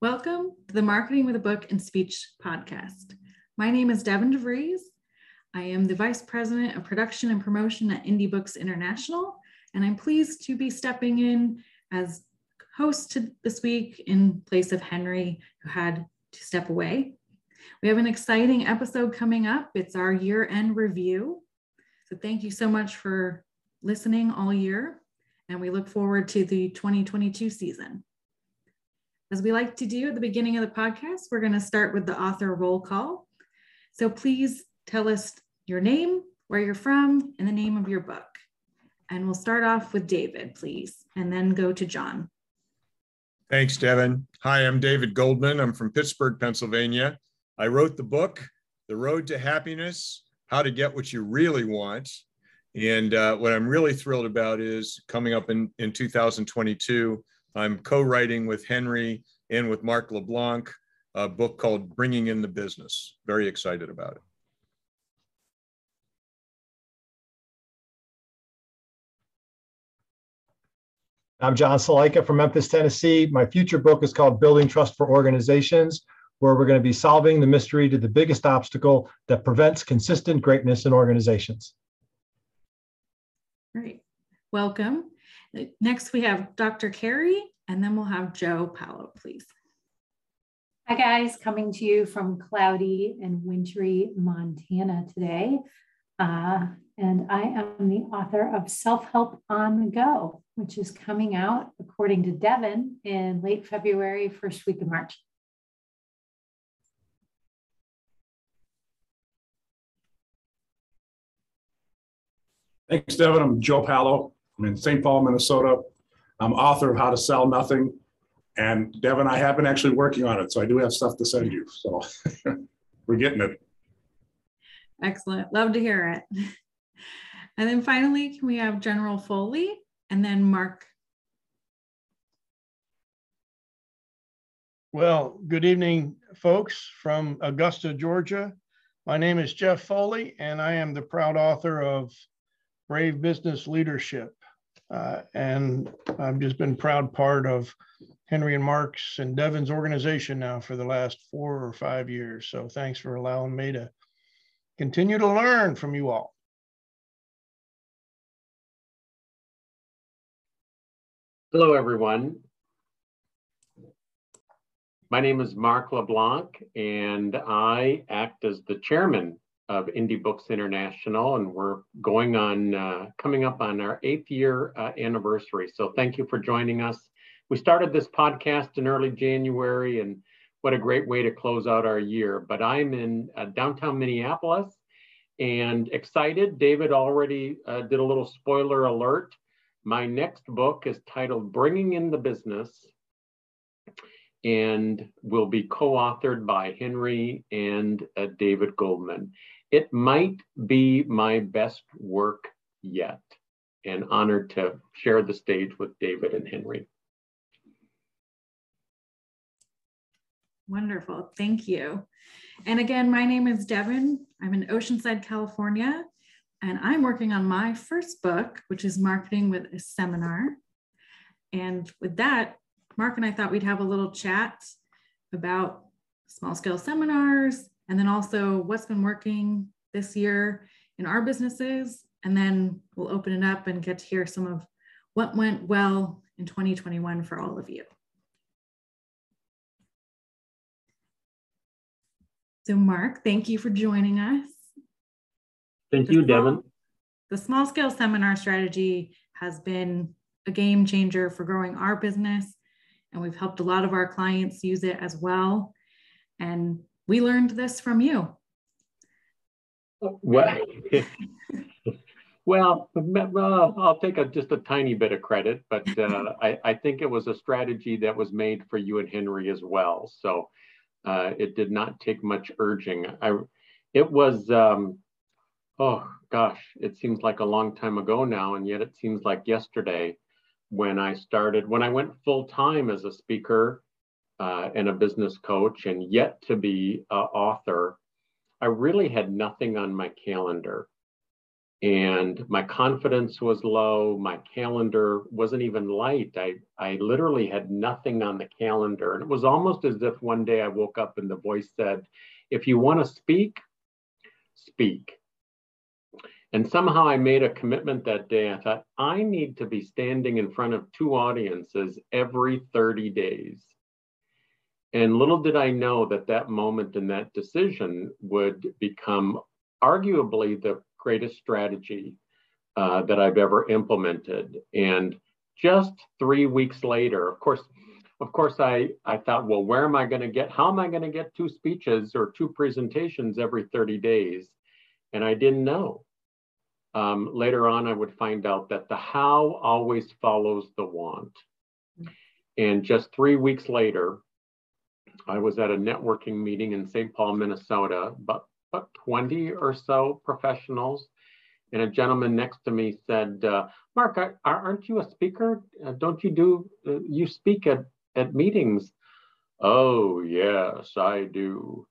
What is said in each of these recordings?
Welcome to the Marketing with a Book and Speech podcast. My name is Devin DeVries. I am the Vice President of Production and Promotion at Indie Books International, and I'm pleased to be stepping in as host this week in place of Henry, who had to step away. We have an exciting episode coming up. It's our year end review. So thank you so much for listening all year, and we look forward to the 2022 season. As we like to do at the beginning of the podcast, we're going to start with the author roll call. So please tell us your name, where you're from, and the name of your book. And we'll start off with David, please, and then go to John. Thanks, Devin. Hi, I'm David Goldman. I'm from Pittsburgh, Pennsylvania. I wrote the book, The Road to Happiness How to Get What You Really Want. And uh, what I'm really thrilled about is coming up in, in 2022, I'm co-writing with Henry and with Mark LeBlanc a book called Bringing in the Business. Very excited about it. I'm John Salaika from Memphis, Tennessee. My future book is called Building Trust for Organizations, where we're going to be solving the mystery to the biggest obstacle that prevents consistent greatness in organizations. Great. Welcome. Next, we have Dr. Carey, and then we'll have Joe Paulo, please. Hi, guys. Coming to you from cloudy and wintry Montana today. Uh, and I am the author of Self Help on the Go, which is coming out, according to Devin, in late February, first week of March. Thanks, Devin. I'm Joe Paulo. I'm in St. Paul, Minnesota. I'm author of How to Sell Nothing. And Devin, I have been actually working on it. So I do have stuff to send you. So we're getting it. Excellent. Love to hear it. And then finally, can we have General Foley and then Mark? Well, good evening, folks from Augusta, Georgia. My name is Jeff Foley, and I am the proud author of Brave Business Leadership. Uh, and I've just been proud part of Henry and Mark's and Devin's organization now for the last four or five years. So thanks for allowing me to continue to learn from you all. Hello, everyone. My name is Mark LeBlanc, and I act as the chairman of Indie Books International, and we're going on, uh, coming up on our eighth year uh, anniversary. So thank you for joining us. We started this podcast in early January, and what a great way to close out our year. But I'm in uh, downtown Minneapolis and excited. David already uh, did a little spoiler alert. My next book is titled Bringing in the Business and will be co-authored by Henry and uh, David Goldman. It might be my best work yet and honored to share the stage with David and Henry. Wonderful, thank you. And again, my name is Devin. I'm in Oceanside, California, and I'm working on my first book, which is Marketing with a Seminar. And with that, Mark and I thought we'd have a little chat about small scale seminars and then also what's been working this year in our businesses. And then we'll open it up and get to hear some of what went well in 2021 for all of you. So Mark, thank you for joining us. Thank you, Devin. The small scale seminar strategy has been a game changer for growing our business and we've helped a lot of our clients use it as well. And we learned this from you. Well, well, I'll take a, just a tiny bit of credit, but uh, I, I, think it was a strategy that was made for you and Henry as well. So uh, it did not take much urging. I, it was, um, oh gosh, it seems like a long time ago now, and yet it seems like yesterday when I started, when I went full time as a speaker uh, and a business coach and yet to be an author, I really had nothing on my calendar. and my confidence was low. My calendar wasn't even light. I, I literally had nothing on the calendar. And it was almost as if one day I woke up and the voice said, if you want to speak, speak. And somehow I made a commitment that day. I thought, I need to be standing in front of two audiences every 30 days. And little did I know that that moment and that decision would become arguably the greatest strategy uh, that I've ever implemented. And just three weeks later, of course, of course, I, I thought, well, where am I going to get, how am I going to get two speeches or two presentations every 30 days? And I didn't know. Um, later on, I would find out that the how always follows the want. And just three weeks later, I was at a networking meeting in St. Paul, Minnesota, but but 20 or so professionals. And a gentleman next to me said, uh, Mark, aren't you a speaker? Uh, don't you do, uh, you speak at, at meetings? Oh, yes, I do.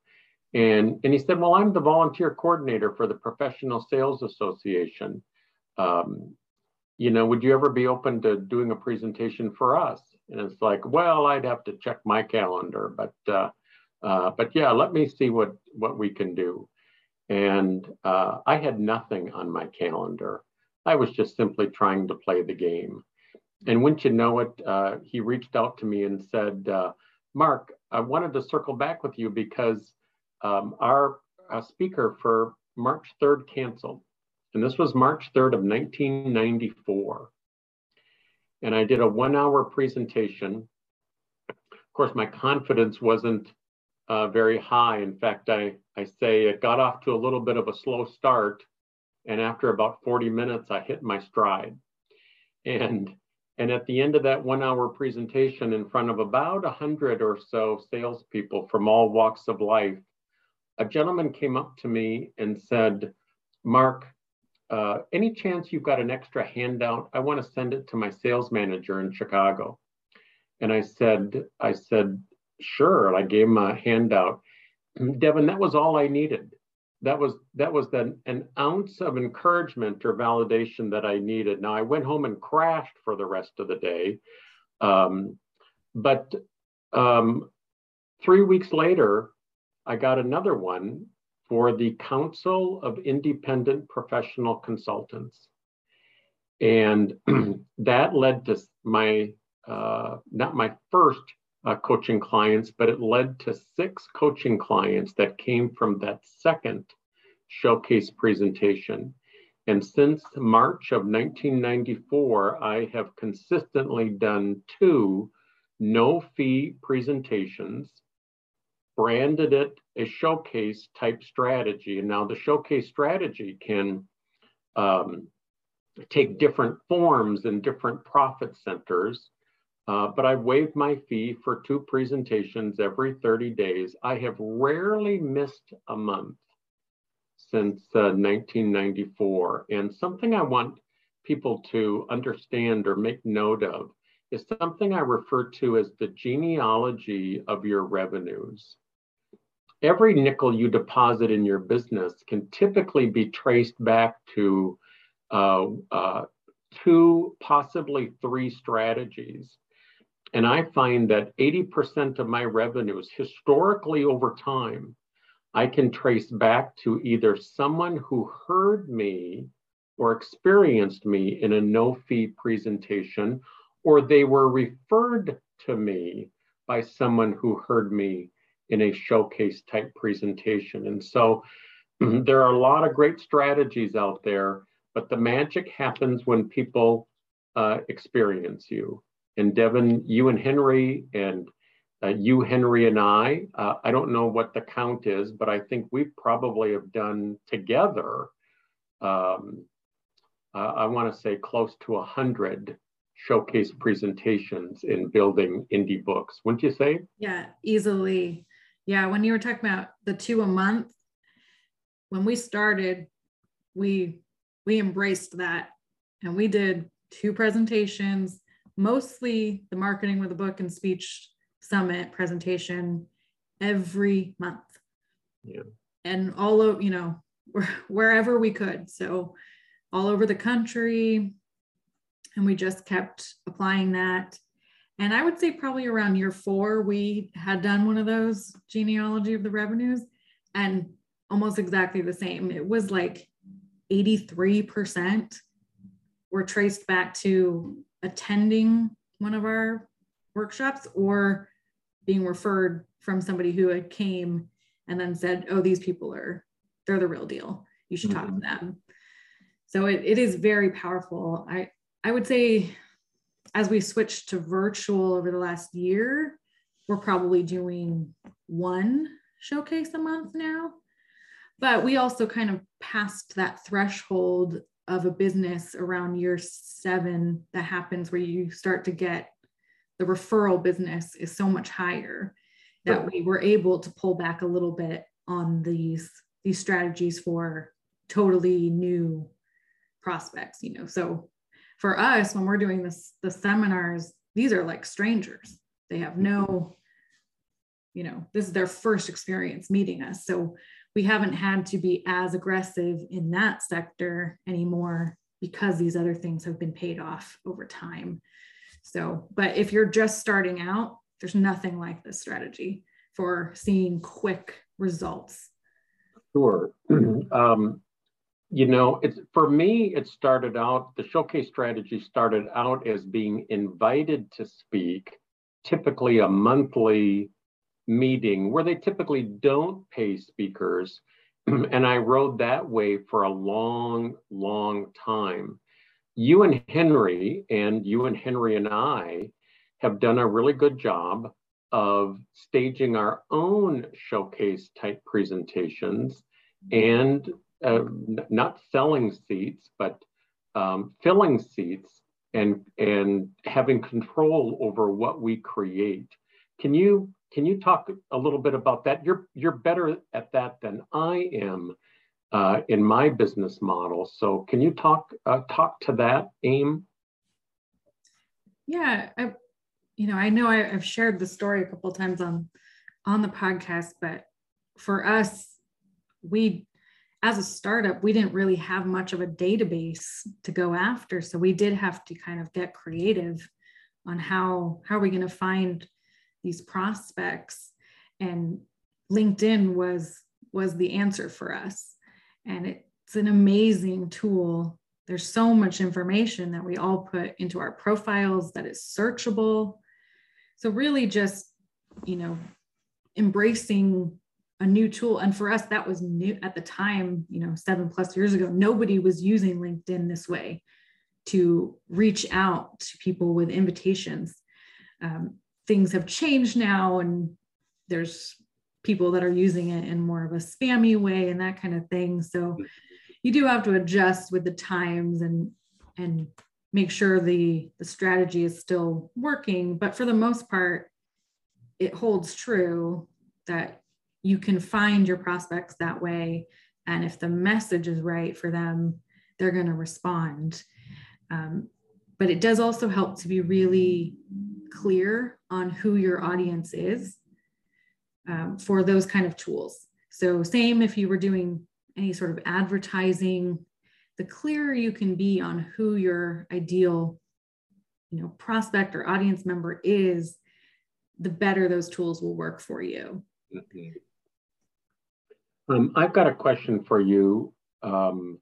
And, and he said, well, I'm the volunteer coordinator for the Professional Sales Association. Um, you know, would you ever be open to doing a presentation for us? And it's like, well, I'd have to check my calendar, but uh, uh, but yeah, let me see what what we can do. And uh, I had nothing on my calendar. I was just simply trying to play the game. And wouldn't you know it, uh, he reached out to me and said, uh, Mark, I wanted to circle back with you because um, our uh, speaker for March 3rd canceled. And this was March 3rd of 1994. And I did a one hour presentation. Of course, my confidence wasn't uh, very high. In fact, I, I say it got off to a little bit of a slow start. And after about 40 minutes, I hit my stride. And, and at the end of that one hour presentation in front of about 100 or so salespeople from all walks of life, a gentleman came up to me and said, Mark, uh, any chance you've got an extra handout? I want to send it to my sales manager in Chicago. And I said, I said, sure. And I gave him a handout. Devin, that was all I needed. That was that was an ounce of encouragement or validation that I needed. Now I went home and crashed for the rest of the day, um, but um, three weeks later, I got another one for the Council of Independent Professional Consultants, and that led to my uh, not my first uh, coaching clients, but it led to six coaching clients that came from that second showcase presentation. And since March of 1994, I have consistently done two no fee presentations, branded it a showcase type strategy. And now the showcase strategy can um, take different forms in different profit centers. Uh, but I waived my fee for two presentations every 30 days. I have rarely missed a month since uh, 1994. And something I want people to understand or make note of is something I refer to as the genealogy of your revenues. Every nickel you deposit in your business can typically be traced back to uh, uh two, possibly three strategies. And I find that 80% of my revenues historically over time, I can trace back to either someone who heard me or experienced me in a no fee presentation, or they were referred to me by someone who heard me in a showcase type presentation. And so there are a lot of great strategies out there, but the magic happens when people uh, experience you and Devin, you and Henry, and uh, you, Henry, and I. Uh, I don't know what the count is, but I think we probably have done together. Um, uh, I want to say close to a hundred showcase presentations in building indie books. Wouldn't you say? Yeah, easily. Yeah, when you were talking about the two a month, when we started, we we embraced that and we did two presentations mostly the marketing with a book and speech summit presentation every month. Yeah. And all of, you know, wherever we could. So all over the country. And we just kept applying that. And I would say probably around year four, we had done one of those genealogy of the revenues and almost exactly the same. It was like 83% were traced back to attending one of our workshops or being referred from somebody who had came and then said, oh, these people are, they're the real deal. You should talk mm-hmm. to them. So it, it is very powerful. I, I would say as we switched to virtual over the last year, we're probably doing one showcase a month now. But we also kind of passed that threshold of a business around year seven that happens where you start to get the referral business is so much higher that we were able to pull back a little bit on these these strategies for totally new prospects you know so for us when we're doing this the seminars these are like strangers they have no you know this is their first experience meeting us so we haven't had to be as aggressive in that sector anymore because these other things have been paid off over time. So, but if you're just starting out, there's nothing like this strategy for seeing quick results. Sure. um, you know, it's for me, it started out, the showcase strategy started out as being invited to speak, typically a monthly meeting where they typically don't pay speakers. and I rode that way for a long, long time. You and Henry, and you and Henry and I have done a really good job of staging our own showcase type presentations and uh, not selling seats, but um, filling seats and, and having control over what we create. Can you can you talk a little bit about that? You're you're better at that than I am uh, in my business model. So can you talk uh, talk to that, Aim? Yeah, I, you know, I know I, have shared the story a couple times on on the podcast, but for us, we as a startup, we didn't really have much of a database to go after, so we did have to kind of get creative on how how are we going to find these prospects? And linkedin was was the answer for us. And it's an amazing tool. There's so much information that we all put into our profiles that is searchable. So really just you know embracing a new tool. And for us that was new at the time you know seven plus years ago nobody was using linkedin this way to reach out to people with invitations. Um, things have changed now and there's people that are using it in more of a spammy way and that kind of thing. So you do have to adjust with the times and and make sure the the strategy is still working. But for the most part it holds true that you can find your prospects that way and if the message is right for them they're going to respond um, but it does also help to be really clear on who your audience is um, for those kind of tools. So same if you were doing any sort of advertising, the clearer you can be on who your ideal you know, prospect or audience member is, the better those tools will work for you. Um, I've got a question for you. Um,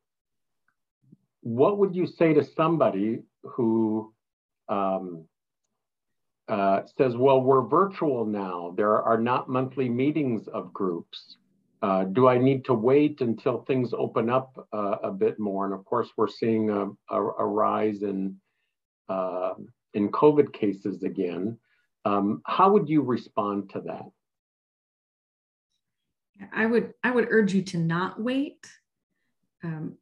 what would you say to somebody who um, uh, says, well, we're virtual now. There are not monthly meetings of groups. Uh, do I need to wait until things open up uh, a bit more? And of course, we're seeing a, a, a rise in, uh, in COVID cases again. Um, how would you respond to that? I would I would urge you to not wait. Um,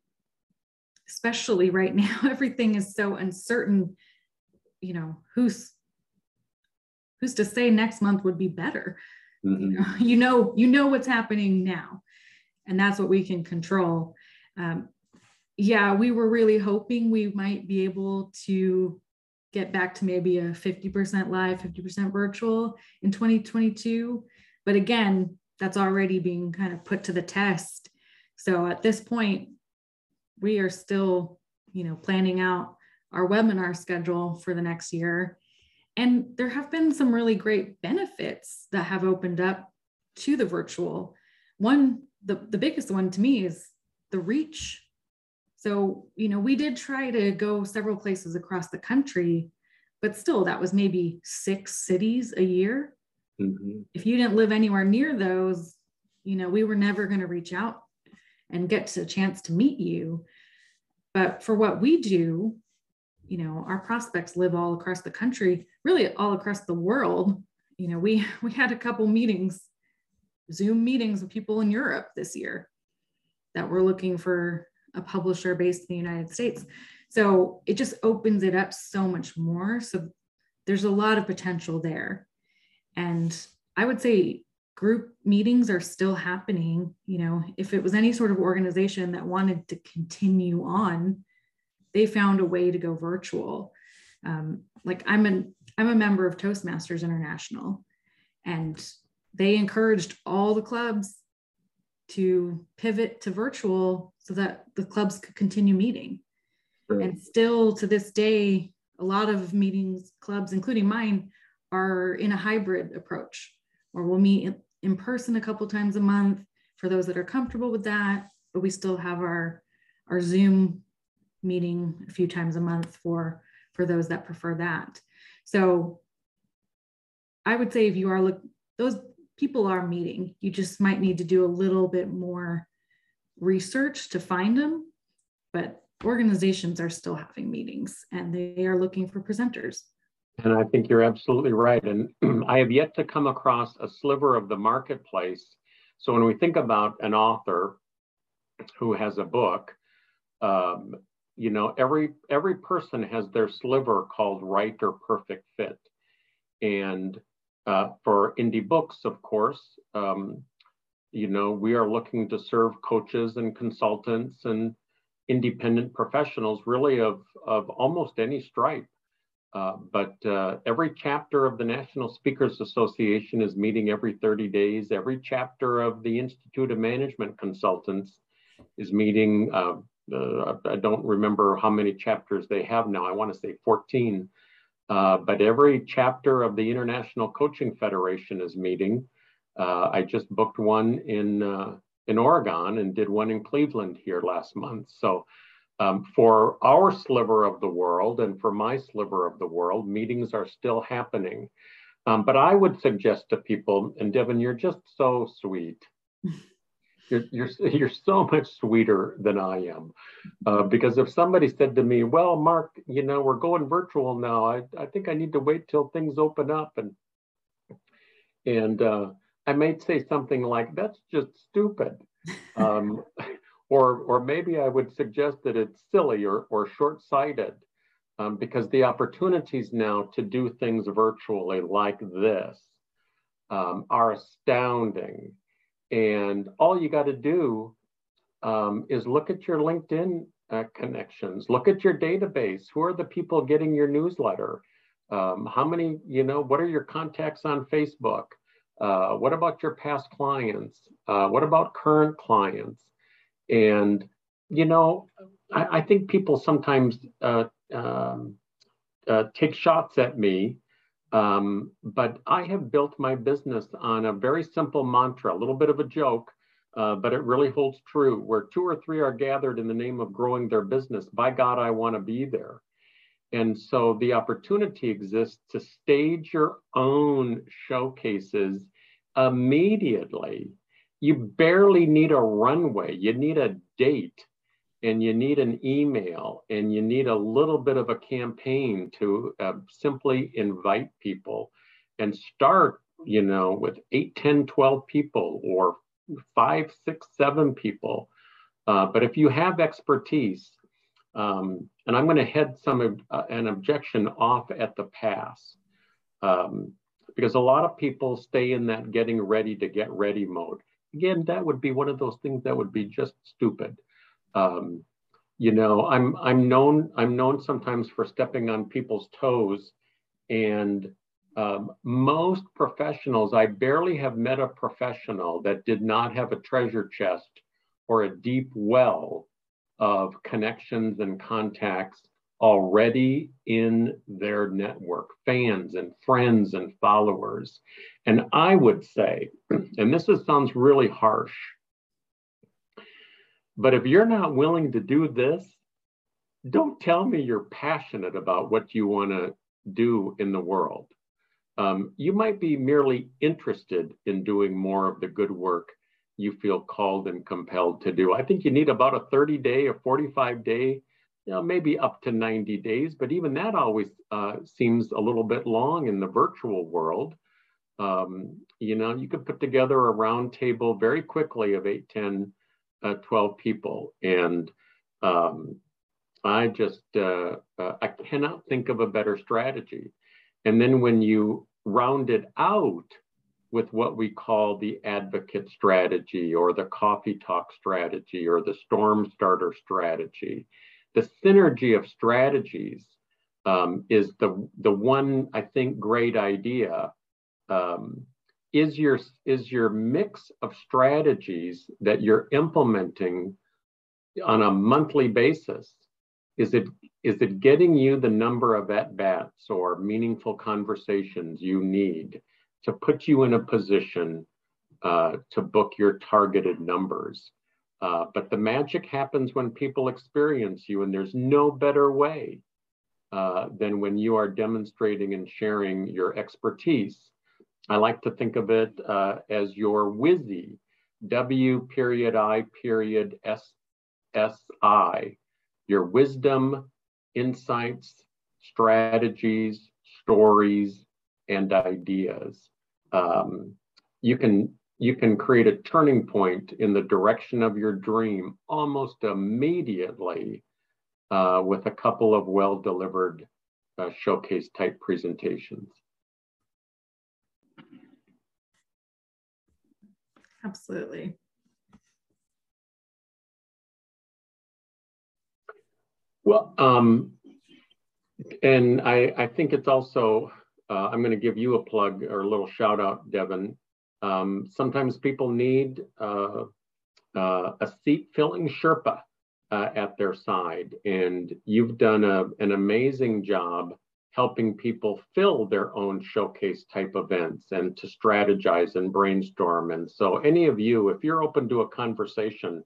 especially right now, everything is so uncertain. You know, who's who's to say next month would be better? Mm-hmm. You, know, you know, you know what's happening now, and that's what we can control. Um, yeah, we were really hoping we might be able to get back to maybe a 50% live, 50% virtual in 2022. But again, that's already being kind of put to the test. So at this point, we are still you know, planning out our webinar schedule for the next year. And there have been some really great benefits that have opened up to the virtual. One, the, the biggest one to me is the reach. So, you know, we did try to go several places across the country, but still, that was maybe six cities a year. Mm-hmm. If you didn't live anywhere near those, you know, we were never going to reach out and get a chance to meet you. But for what we do, you know, our prospects live all across the country, really all across the world. You know, we we had a couple meetings, Zoom meetings with people in Europe this year that were looking for a publisher based in the United States. So it just opens it up so much more. So there's a lot of potential there. And I would say group meetings are still happening. You know, if it was any sort of organization that wanted to continue on, they found a way to go virtual. Um, like I'm an I'm a member of Toastmasters International, and they encouraged all the clubs to pivot to virtual so that the clubs could continue meeting. And still to this day, a lot of meetings, clubs, including mine, are in a hybrid approach, or we'll meet in person a couple times a month for those that are comfortable with that, but we still have our our Zoom meeting a few times a month for for those that prefer that. So I would say if you are look those people are meeting, you just might need to do a little bit more research to find them, but organizations are still having meetings and they are looking for presenters. And I think you're absolutely right. And I have yet to come across a sliver of the marketplace. So when we think about an author who has a book, um, you know, every every person has their sliver called right or perfect fit. And uh, for indie books, of course, um, you know, we are looking to serve coaches and consultants and independent professionals really of, of almost any stripe. Uh, but uh, every chapter of the National Speakers Association is meeting every 30 days. Every chapter of the Institute of Management Consultants is meeting. Uh, uh I don't remember how many chapters they have now. I want to say 14. Uh, but every chapter of the International Coaching Federation is meeting. Uh, I just booked one in in Oregon and did one in Cleveland here last month. So um, for our sliver of the world and for my sliver of the world, meetings are still happening. Um, but I would suggest to people, and Devin, you're just so sweet. You're, you're, you're so much sweeter than I am. Uh, because if somebody said to me, well, Mark, you know, we're going virtual now. I, I think I need to wait till things open up. And, and uh, I might say something like, that's just stupid. Um, or, or maybe I would suggest that it's silly or, or short-sighted um, because the opportunities now to do things virtually like this um, are astounding. And all you got to do um, is look at your LinkedIn uh, connections, look at your database. Who are the people getting your newsletter? Um, how many, you know, what are your contacts on Facebook? Uh, what about your past clients? Uh, what about current clients? And, you know, I, I think people sometimes uh, um, uh, take shots at me, um, but I have built my business on a very simple mantra, a little bit of a joke, uh, but it really holds true. Where two or three are gathered in the name of growing their business, by God, I want to be there. And so the opportunity exists to stage your own showcases immediately you barely need a runway. You need a date and you need an email and you need a little bit of a campaign to uh, simply invite people and start, you know, with 8, 10, 12 people or five, six, seven people. Uh, but if you have expertise, um, and I'm going to head some uh, an objection off at the pass, um, because a lot of people stay in that getting ready to get ready mode again, that would be one of those things that would be just stupid. Um, you know, I'm I'm known I'm known sometimes for stepping on people's toes, and um, most professionals, I barely have met a professional that did not have a treasure chest or a deep well of connections and contacts already in their network, fans and friends and followers. And I would say, and this is, sounds really harsh, but if you're not willing to do this, don't tell me you're passionate about what you want to do in the world. Um, you might be merely interested in doing more of the good work you feel called and compelled to do. I think you need about a 30 day, a 45 day, you know, maybe up to 90 days, but even that always uh, seems a little bit long in the virtual world. Um, you know, you could put together a round table very quickly of 8, 10, uh, 12 people. And um, I just, uh, uh, I cannot think of a better strategy. And then when you round it out with what we call the advocate strategy or the coffee talk strategy or the storm starter strategy, the synergy of strategies um, is the, the one, I think, great idea. Um, is your is your mix of strategies that you're implementing on a monthly basis is it is it getting you the number of at bats or meaningful conversations you need to put you in a position uh, to book your targeted numbers uh, but the magic happens when people experience you and there's no better way uh, than when you are demonstrating and sharing your expertise I like to think of it uh, as your WISI, W period I period S S I, your wisdom, insights, strategies, stories, and ideas. Um, you can you can create a turning point in the direction of your dream almost immediately uh, with a couple of well delivered uh, showcase type presentations. Absolutely. Well, um, and I, I think it's also, uh, I'm going to give you a plug or a little shout out, Devin. Um, sometimes people need uh, uh, a seat filling Sherpa uh, at their side, and you've done a, an amazing job helping people fill their own showcase type events and to strategize and brainstorm. And so, any of you, if you're open to a conversation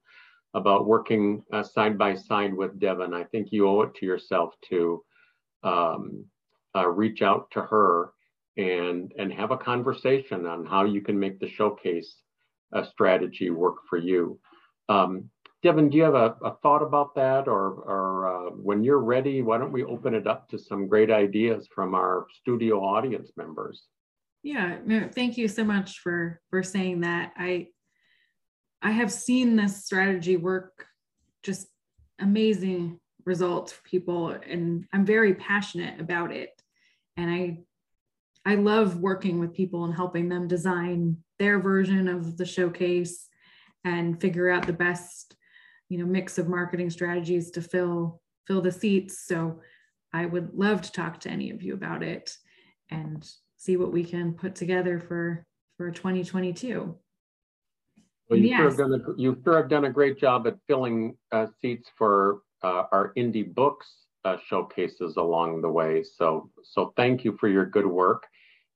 about working uh, side by side with Devin, I think you owe it to yourself to um, uh, reach out to her and and have a conversation on how you can make the showcase uh, strategy work for you. Um, Devin, do you have a, a thought about that? Or, or uh, when you're ready, why don't we open it up to some great ideas from our studio audience members? Yeah, no, thank you so much for for saying that. I I have seen this strategy work just amazing results for people and I'm very passionate about it. And I I love working with people and helping them design their version of the showcase and figure out the best you know mix of marketing strategies to fill fill the seats so i would love to talk to any of you about it and see what we can put together for for 2022 well, you, yes. sure have done a, you sure have done a great job at filling uh, seats for uh, our indie books uh, showcases along the way. So, so thank you for your good work.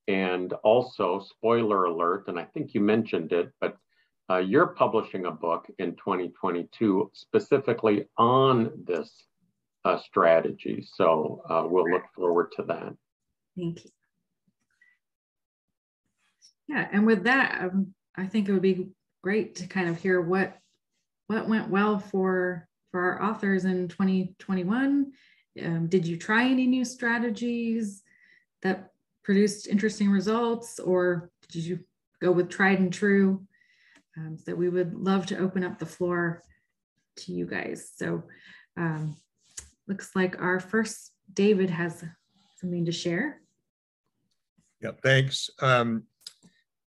And also, spoiler alert, and I think you mentioned it, but uh, you're publishing a book in 2022 specifically on this uh, strategy. So uh, we'll look forward to that. Thank you. Yeah, and with that, um, I think it would be great to kind of hear what what went well for for our authors in 2021. Um, did you try any new strategies that produced interesting results, or did you go with tried and true? Um, so we would love to open up the floor to you guys. So um, looks like our first David has something to share. Yeah, thanks. Um,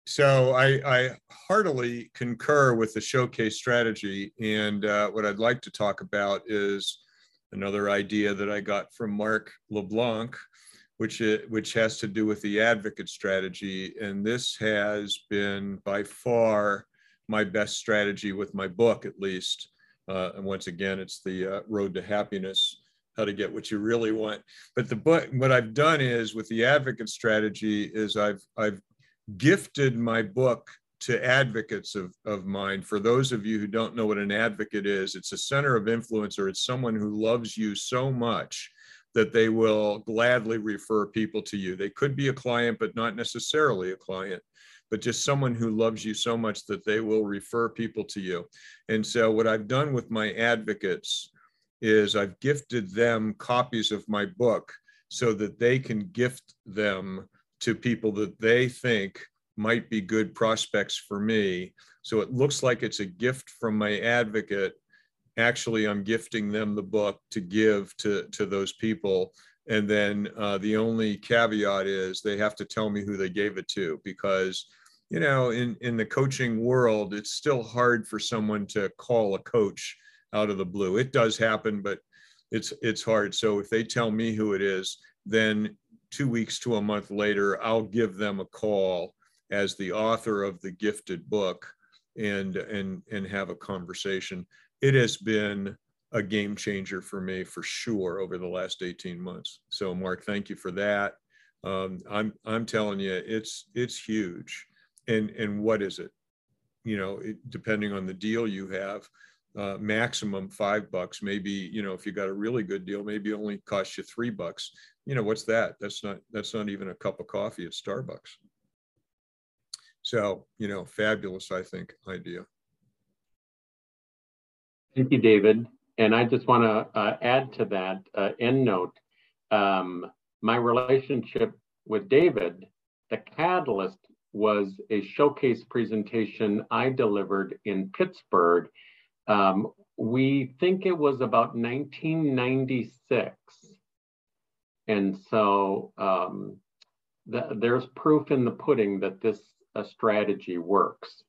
so I, I, heartily concur with the showcase strategy. And uh, what I'd like to talk about is another idea that I got from Mark LeBlanc, which, it, which has to do with the advocate strategy. And this has been by far my best strategy with my book, at least. Uh, and once again, it's the uh, road to happiness, how to get what you really want. But the book, what I've done is with the advocate strategy is I've I've gifted my book to advocates of, of mine. For those of you who don't know what an advocate is, it's a center of influence or it's someone who loves you so much that they will gladly refer people to you. They could be a client, but not necessarily a client, but just someone who loves you so much that they will refer people to you. And so, what I've done with my advocates is I've gifted them copies of my book so that they can gift them to people that they think might be good prospects for me. So it looks like it's a gift from my advocate. Actually, I'm gifting them the book to give to, to those people. And then uh, the only caveat is they have to tell me who they gave it to because, you know, in, in the coaching world, it's still hard for someone to call a coach out of the blue. It does happen, but it's it's hard. So if they tell me who it is, then two weeks to a month later, I'll give them a call as the author of the gifted book and and and have a conversation. It has been a game changer for me for sure over the last 18 months. So Mark, thank you for that. Um, I'm I'm telling you, it's it's huge. And and what is it? You know, it, depending on the deal you have, uh, maximum five bucks. Maybe you know if you got a really good deal, maybe only cost you three bucks. You know what's that? That's not that's not even a cup of coffee at Starbucks. So, you know, fabulous, I think, idea. Thank you, David. And I just want to uh, add to that uh, end note. Um, my relationship with David, the catalyst was a showcase presentation I delivered in Pittsburgh. Um, we think it was about 1996. And so um, the, there's proof in the pudding that this a strategy works.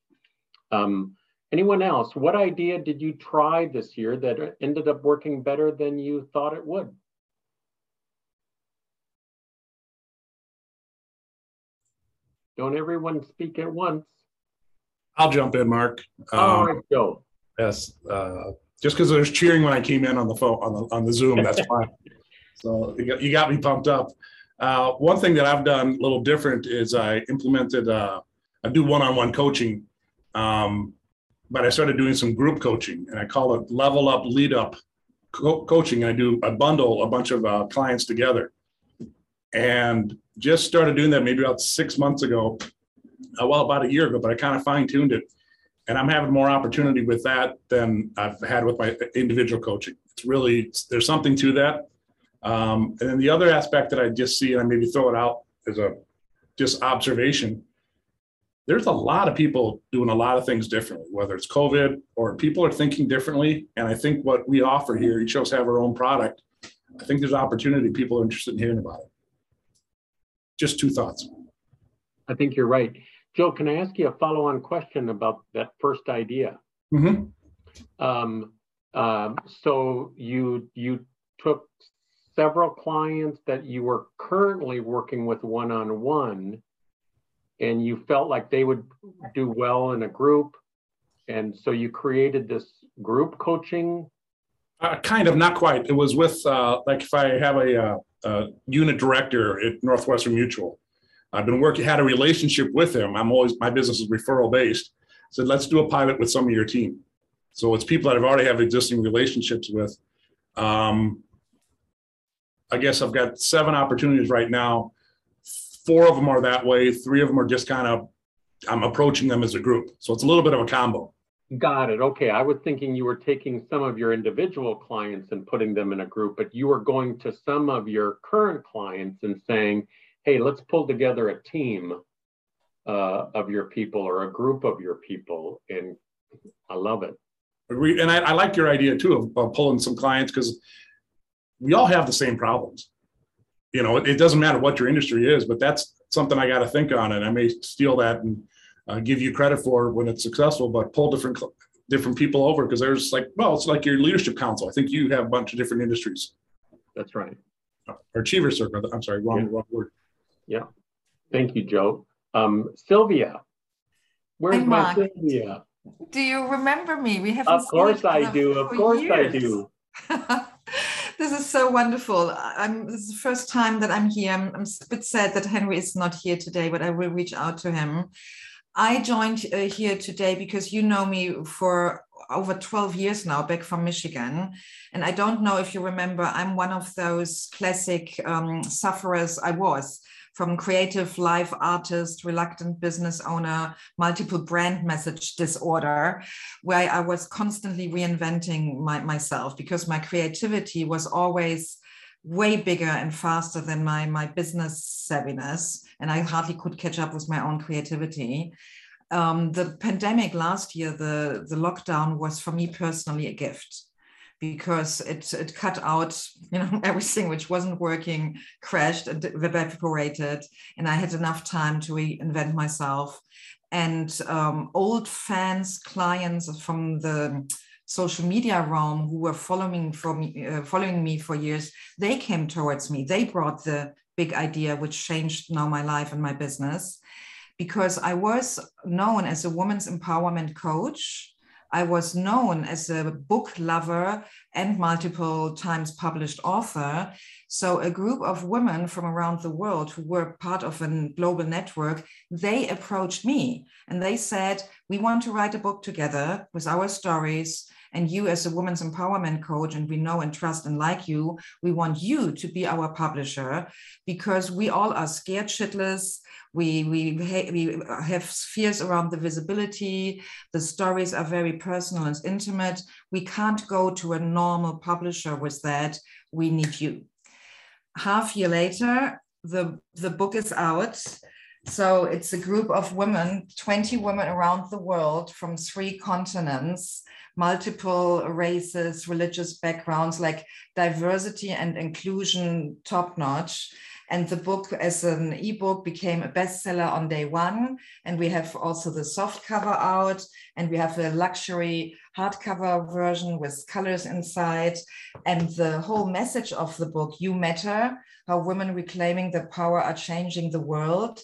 Um, anyone else, what idea did you try this year that ended up working better than you thought it would? Don't everyone speak at once. I'll jump in, Mark. Um, All right, Joe. Yes, uh, just because there's cheering when I came in on the phone on the on the Zoom, that's fine. So you got, you got me pumped up. Uh, one thing that I've done a little different is I implemented uh, I do one-on-one coaching, um, but I started doing some group coaching, and I call it level up, lead up co- coaching. I do I bundle a bunch of uh, clients together, and just started doing that maybe about six months ago. Uh, well, about a year ago, but I kind of fine tuned it, and I'm having more opportunity with that than I've had with my individual coaching. It's really there's something to that. Um, and then the other aspect that I just see, and I maybe throw it out as a just observation, there's a lot of people doing a lot of things differently, whether it's COVID or people are thinking differently. And I think what we offer here, each of us have our own product. I think there's opportunity. People are interested in hearing about it. Just two thoughts. I think you're right. Joe, can I ask you a follow on question about that first idea? Mm-hmm. Um, um, so you you took several clients that you were currently working with one on one and you felt like they would do well in a group. And so you created this group coaching? Uh, kind of not quite. It was with uh, like if i have a, uh, a, unit director at northwestern mutual i've been working had a relationship with him. I'm always my business is referral based. Said let's do a pilot with some of your team. So it's people that i've already have existing relationships with. Um, i guess i've got seven opportunities right now four of them are that way. Three of them are just kind of, I'm approaching them as a group. So it's a little bit of a combo. Got it. Okay. I was thinking you were taking some of your individual clients and putting them in a group, but you were going to some of your current clients and saying, hey, let's pull together a team uh, of your people or a group of your people. And I love it. And I, I like your idea too of, of pulling some clients because we all have the same problems you know, it, it, doesn't matter what your industry is, but that's something I got to think on, and I may steal that and uh, give you credit for when it's successful, but pull different different people over because there's like, well, it's like your leadership council. I think you have a bunch of different industries. That's right. Or achiever circle. I'm sorry, wrong, yeah. wrong word. Yeah. Thank you, Joe. Um, Sylvia, where's my Sylvia? Do you remember me? We have. Of course I do. Of course years. I do. this is so wonderful. I'm, this is the first time that I'm here. I'm, I'm, a bit sad that Henry is not here today, but I will reach out to him. I joined uh, here today because you know me for over 12 years now back from Michigan. And I don't know if you remember, I'm one of those classic um, sufferers I was from creative life artist, reluctant business owner, multiple brand message disorder, where I was constantly reinventing my, myself because my creativity was always way bigger and faster than my, my business savviness. And I hardly could catch up with my own creativity. Um, the pandemic last year, the, the lockdown was for me personally a gift because it, it cut out you know everything which wasn't working crashed and evaporated and i had enough time to reinvent myself. And um, old fans clients from the social media realm who were following me uh, following me for years they came towards me. They brought the big idea which changed now my life and my business because i was known as a women's empowerment coach I was known as a book lover and multiple times published author. So a group of women from around the world who were part of a global network, they approached me and they said, we want to write a book together with our stories and you as a women's empowerment coach and we know and trust and like you we want you to be our publisher because we all are scared shitless we we we have fears around the visibility. The stories are very personal and intimate. We can't go to a normal publisher with that. We need you. Half year later the the book is out. So it's a group of women 20 women around the world from three continents multiple races religious backgrounds like diversity and inclusion top notch and the book as an ebook became a bestseller on day one. And we have also the soft cover out and we have a luxury hardcover version with colors inside. And the whole message of the book, You Matter, how women reclaiming their power are changing the world,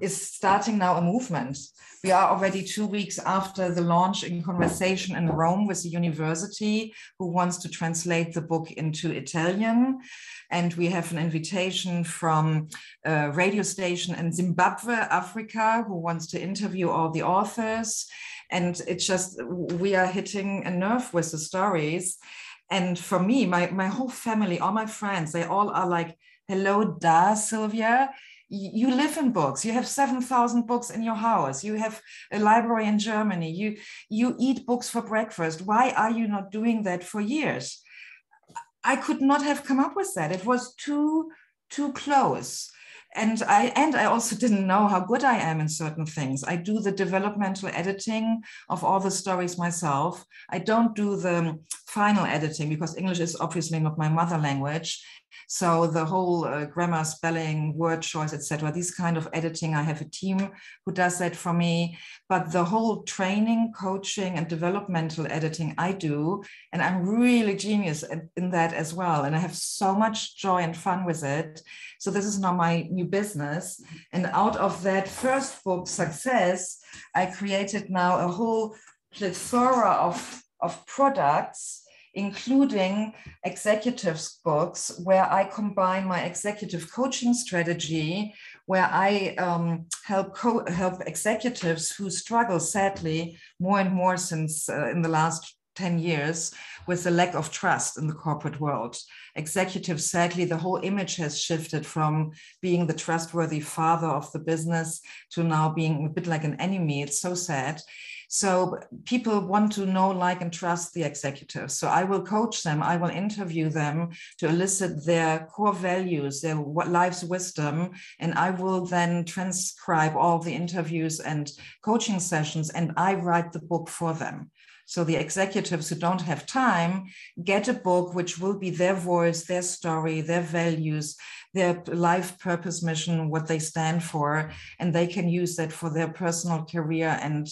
is starting now a movement. We are already two weeks after the launch in conversation in Rome with the university who wants to translate the book into Italian. And we have an invitation from a radio station in Zimbabwe, Africa, who wants to interview all the authors. And it's just, we are hitting a nerve with the stories. And for me, my, my whole family, all my friends, they all are like, hello, da, Sylvia you live in books. You have 7000 books in your house. You have a library in germany. You you eat books for breakfast. Why are you not doing that for years? I could not have come up with that. It was too too close. And I and I also didn't know how good I am in certain things. I do the developmental editing of all the stories myself. I don't do the final editing because English is obviously not my mother language. So the whole uh, grammar, spelling, word choice, etc. These kind of editing, I have a team who does that for me. But the whole training, coaching, and developmental editing, I do, and I'm really genius in that as well. And I have so much joy and fun with it. So this is now my new business. And out of that first book, success, I created now a whole plethora of of products including executives books where I combine my executive coaching strategy, where I um, help co- help executives who struggle sadly more and more since uh, in the last 10 years with the lack of trust in the corporate world. Executives, sadly, the whole image has shifted from being the trustworthy father of the business to now being a bit like an enemy. It's so sad. So people want to know, like, and trust the executives. So I will coach them, I will interview them to elicit their core values, their life's wisdom, and I will then transcribe all the interviews and coaching sessions, and I write the book for them. So the executives who don't have time get a book which will be their voice, their story, their values, their life purpose mission, what they stand for, and they can use that for their personal career and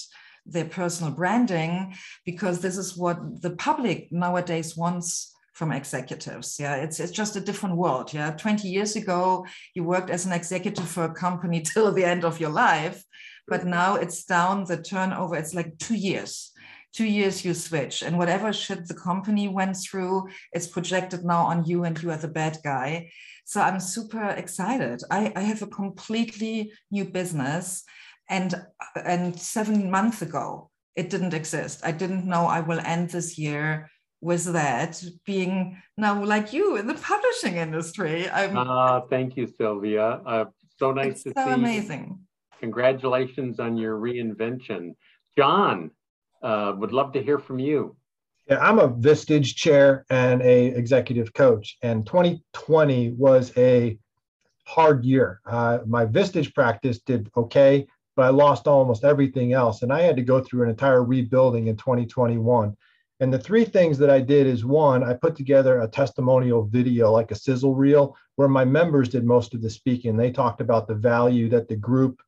their personal branding because this is what the public nowadays wants from executives yeah it's it's just a different world yeah 20 years ago you worked as an executive for a company till the end of your life but mm-hmm. now it's down the turnover. It's like two years. Two years you switch, and whatever shit the company went through, it's projected now on you, and you are the bad guy. So I'm super excited. I, I have a completely new business, and and seven months ago it didn't exist. I didn't know I will end this year with that being now like you in the publishing industry. I'm, uh, thank you, Sylvia. Uh, so nice to see you. so see amazing. You. Congratulations on your reinvention. John, uh, would love to hear from you. Yeah, I'm a Vistage chair and a executive coach, and 2020 was a hard year. Uh, my Vistage practice did okay, but I lost almost everything else, and I had to go through an entire rebuilding in 2021. And the three things that I did is one, I put together a testimonial video, like a sizzle reel, where my members did most of the speaking. They talked about the value that the group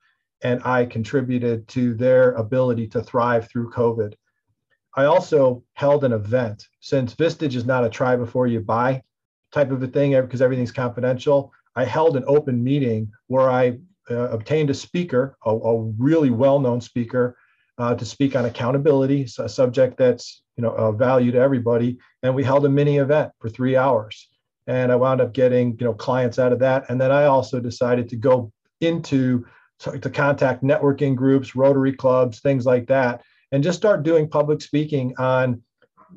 and I contributed to their ability to thrive through COVID. I also held an event since Vistage is not a try before you buy type of a thing because everything's confidential. I held an open meeting where I uh, obtained a speaker, a, a really well known speaker, uh, to speak on accountability, a subject that's you know of value to everybody. And we held a mini event for three hours, and I wound up getting you know clients out of that. And then I also decided to go into to, to contact networking groups, Rotary clubs, things like that, and just start doing public speaking on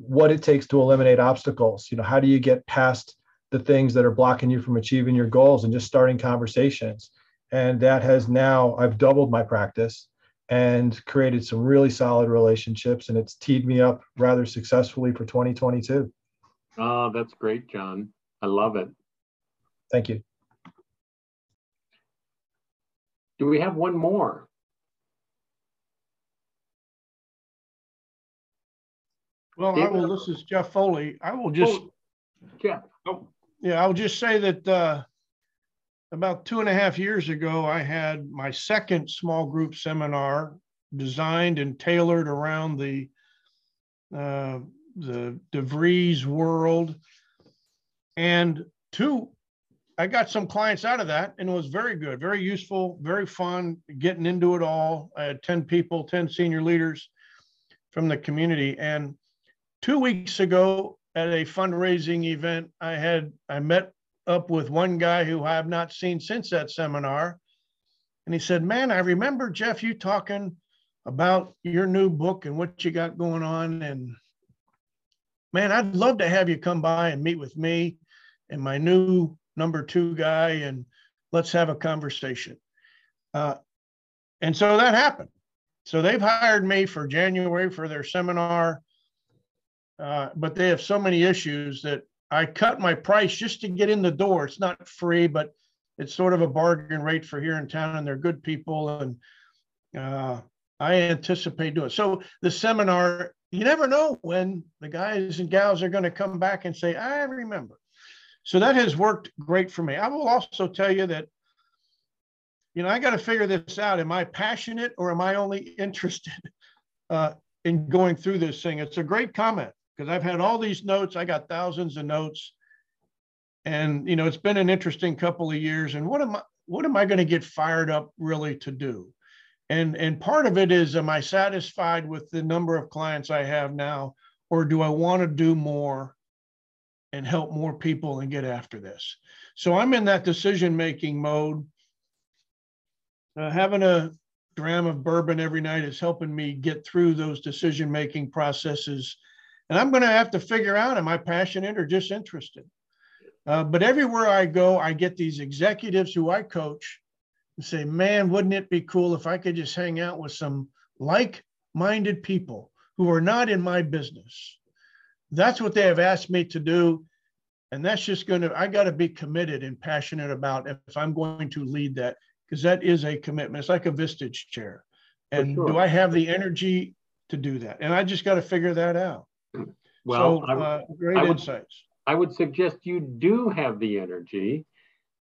what it takes to eliminate obstacles. You know, how do you get past the things that are blocking you from achieving your goals and just starting conversations. And that has now, I've doubled my practice and created some really solid relationships and it's teed me up rather successfully for 2022 oh that's great john. I love it. Thank you. Do we have one more? Well I will, this is jeff foley. I will just oh, jeff. Oh, yeah i'll just say that uh, about two and a half years ago, I had my second small group seminar designed and tailored around the uh, the DeVries world. And two, I got some clients out of that and it was very good, very useful, very fun getting into it all. I had 10 people, 10 senior leaders from the community. And two weeks ago at a fundraising event, I had I met up with one guy who I have not seen since that seminar. And he said, Man, I remember, Jeff, you talking about your new book and what you got going on. And man, I'd love to have you come by and meet with me and my new number two guy, and let's have a conversation. Uh, and so that happened. So they've hired me for January for their seminar, uh, but they have so many issues that I cut my price just to get in the door. It's not free, but it's sort of a bargain rate for here in town, and they're good people, and uh, I anticipate doing it. So the seminar, you never know when the guys and gals are going to come back and say, "I remember." So that has worked great for me. I will also tell you that, you know, I got to figure this out. Am I passionate or am I only interested uh, in going through this thing? It's a great comment because I've had all these notes. I got thousands of notes, and you know it's been an interesting couple of years. And what am I? What am I going to get fired up really to do? And and part of it is, am I satisfied with the number of clients I have now, or do I want to do more and help more people and get after this? So I'm in that decision making mode. Uh, having a dram of bourbon every night is helping me get through those decision making processes and I'm going to have to figure out am I passionate or just interested? Uh, but everywhere I go, I get these executives who I coach and say, man, wouldn't it be cool if I could just hang out with some like minded people who are not in my business? That's what they have asked me to do. And that's just going to, I got to be committed and passionate about if I'm going to lead that, because that is a commitment. It's like a Vistage chair. And sure. do I have the energy to do that? And I just got to figure that out. Well, so, uh, great I would, insights. I would suggest you do have the energy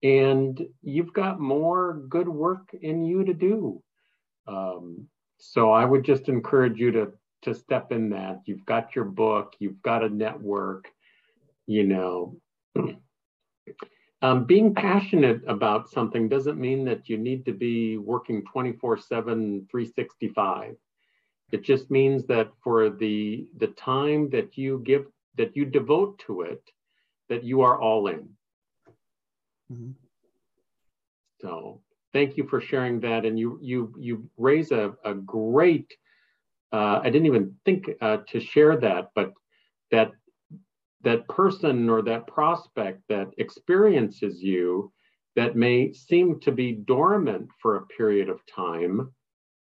and you've got more good work in you to do. Um, so I would just encourage you to to step in that. You've got your book, you've got a network, you know. um, being passionate about something doesn't mean that you need to be working 24 7, 365. It just means that for the, the time that you give, that you devote to it, that you are all in. Mm-hmm. So thank you for sharing that. And you you you raise a, a great, uh, I didn't even think uh, to share that, but that that person or that prospect that experiences you that may seem to be dormant for a period of time,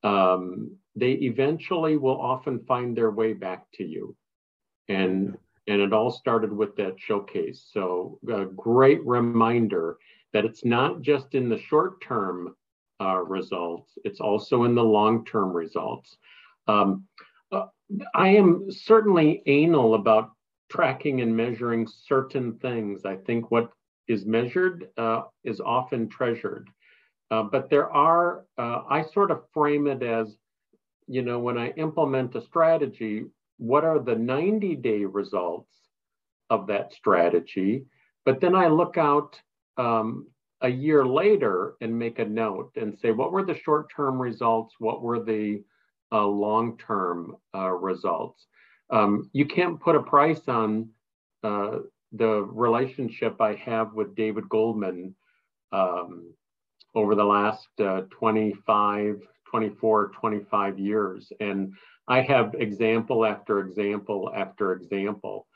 um, they eventually will often find their way back to you. And and it all started with that showcase. So a great reminder that it's not just in the short term uh, results, it's also in the long term results. Um, uh, I am certainly anal about tracking and measuring certain things. I think what is measured uh, is often treasured. Uh, but there are, uh, I sort of frame it as, you know, when I implement a strategy, what are the 90 day results of that strategy? But then I look out um, a year later and make a note and say, what were the short term results? What were the uh, long term uh, results? Um, you can't put a price on uh, the relationship I have with David Goldman um, over the last uh, 25, 24, 25 years. And I have example after example after example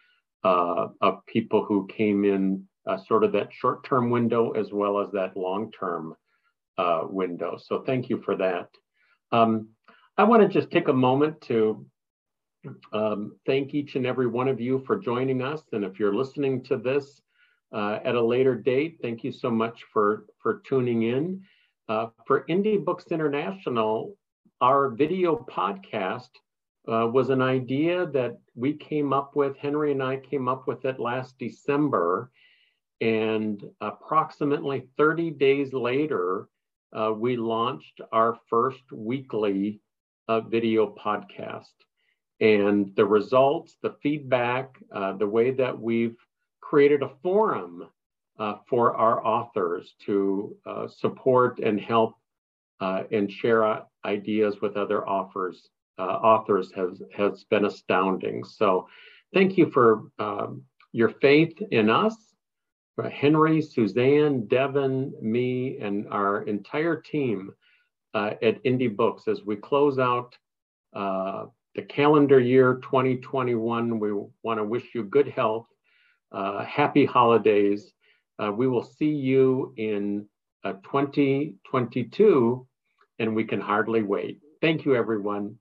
uh, of people who came in uh, sort of that short term window as well as that long term uh, window. So thank you for that. Um, I want to just take a moment to um, thank each and every one of you for joining us. And if you're listening to this uh, at a later date, thank you so much for, for tuning in. Uh, for Indie Books International, our video podcast uh, was an idea that we came up with. Henry and I came up with it last December. And approximately 30 days later, uh, we launched our first weekly uh, video podcast. And the results, the feedback, uh, the way that we've created a forum uh, for our authors to uh, support and help uh, and share ideas with other authors uh, authors has has been astounding. So, thank you for um, your faith in us, Henry, Suzanne, Devin, me, and our entire team uh, at Indie Books as we close out uh, the calendar year 2021. We want to wish you good health, uh, happy holidays. Uh, we will see you in uh, 2022, and we can hardly wait. Thank you, everyone.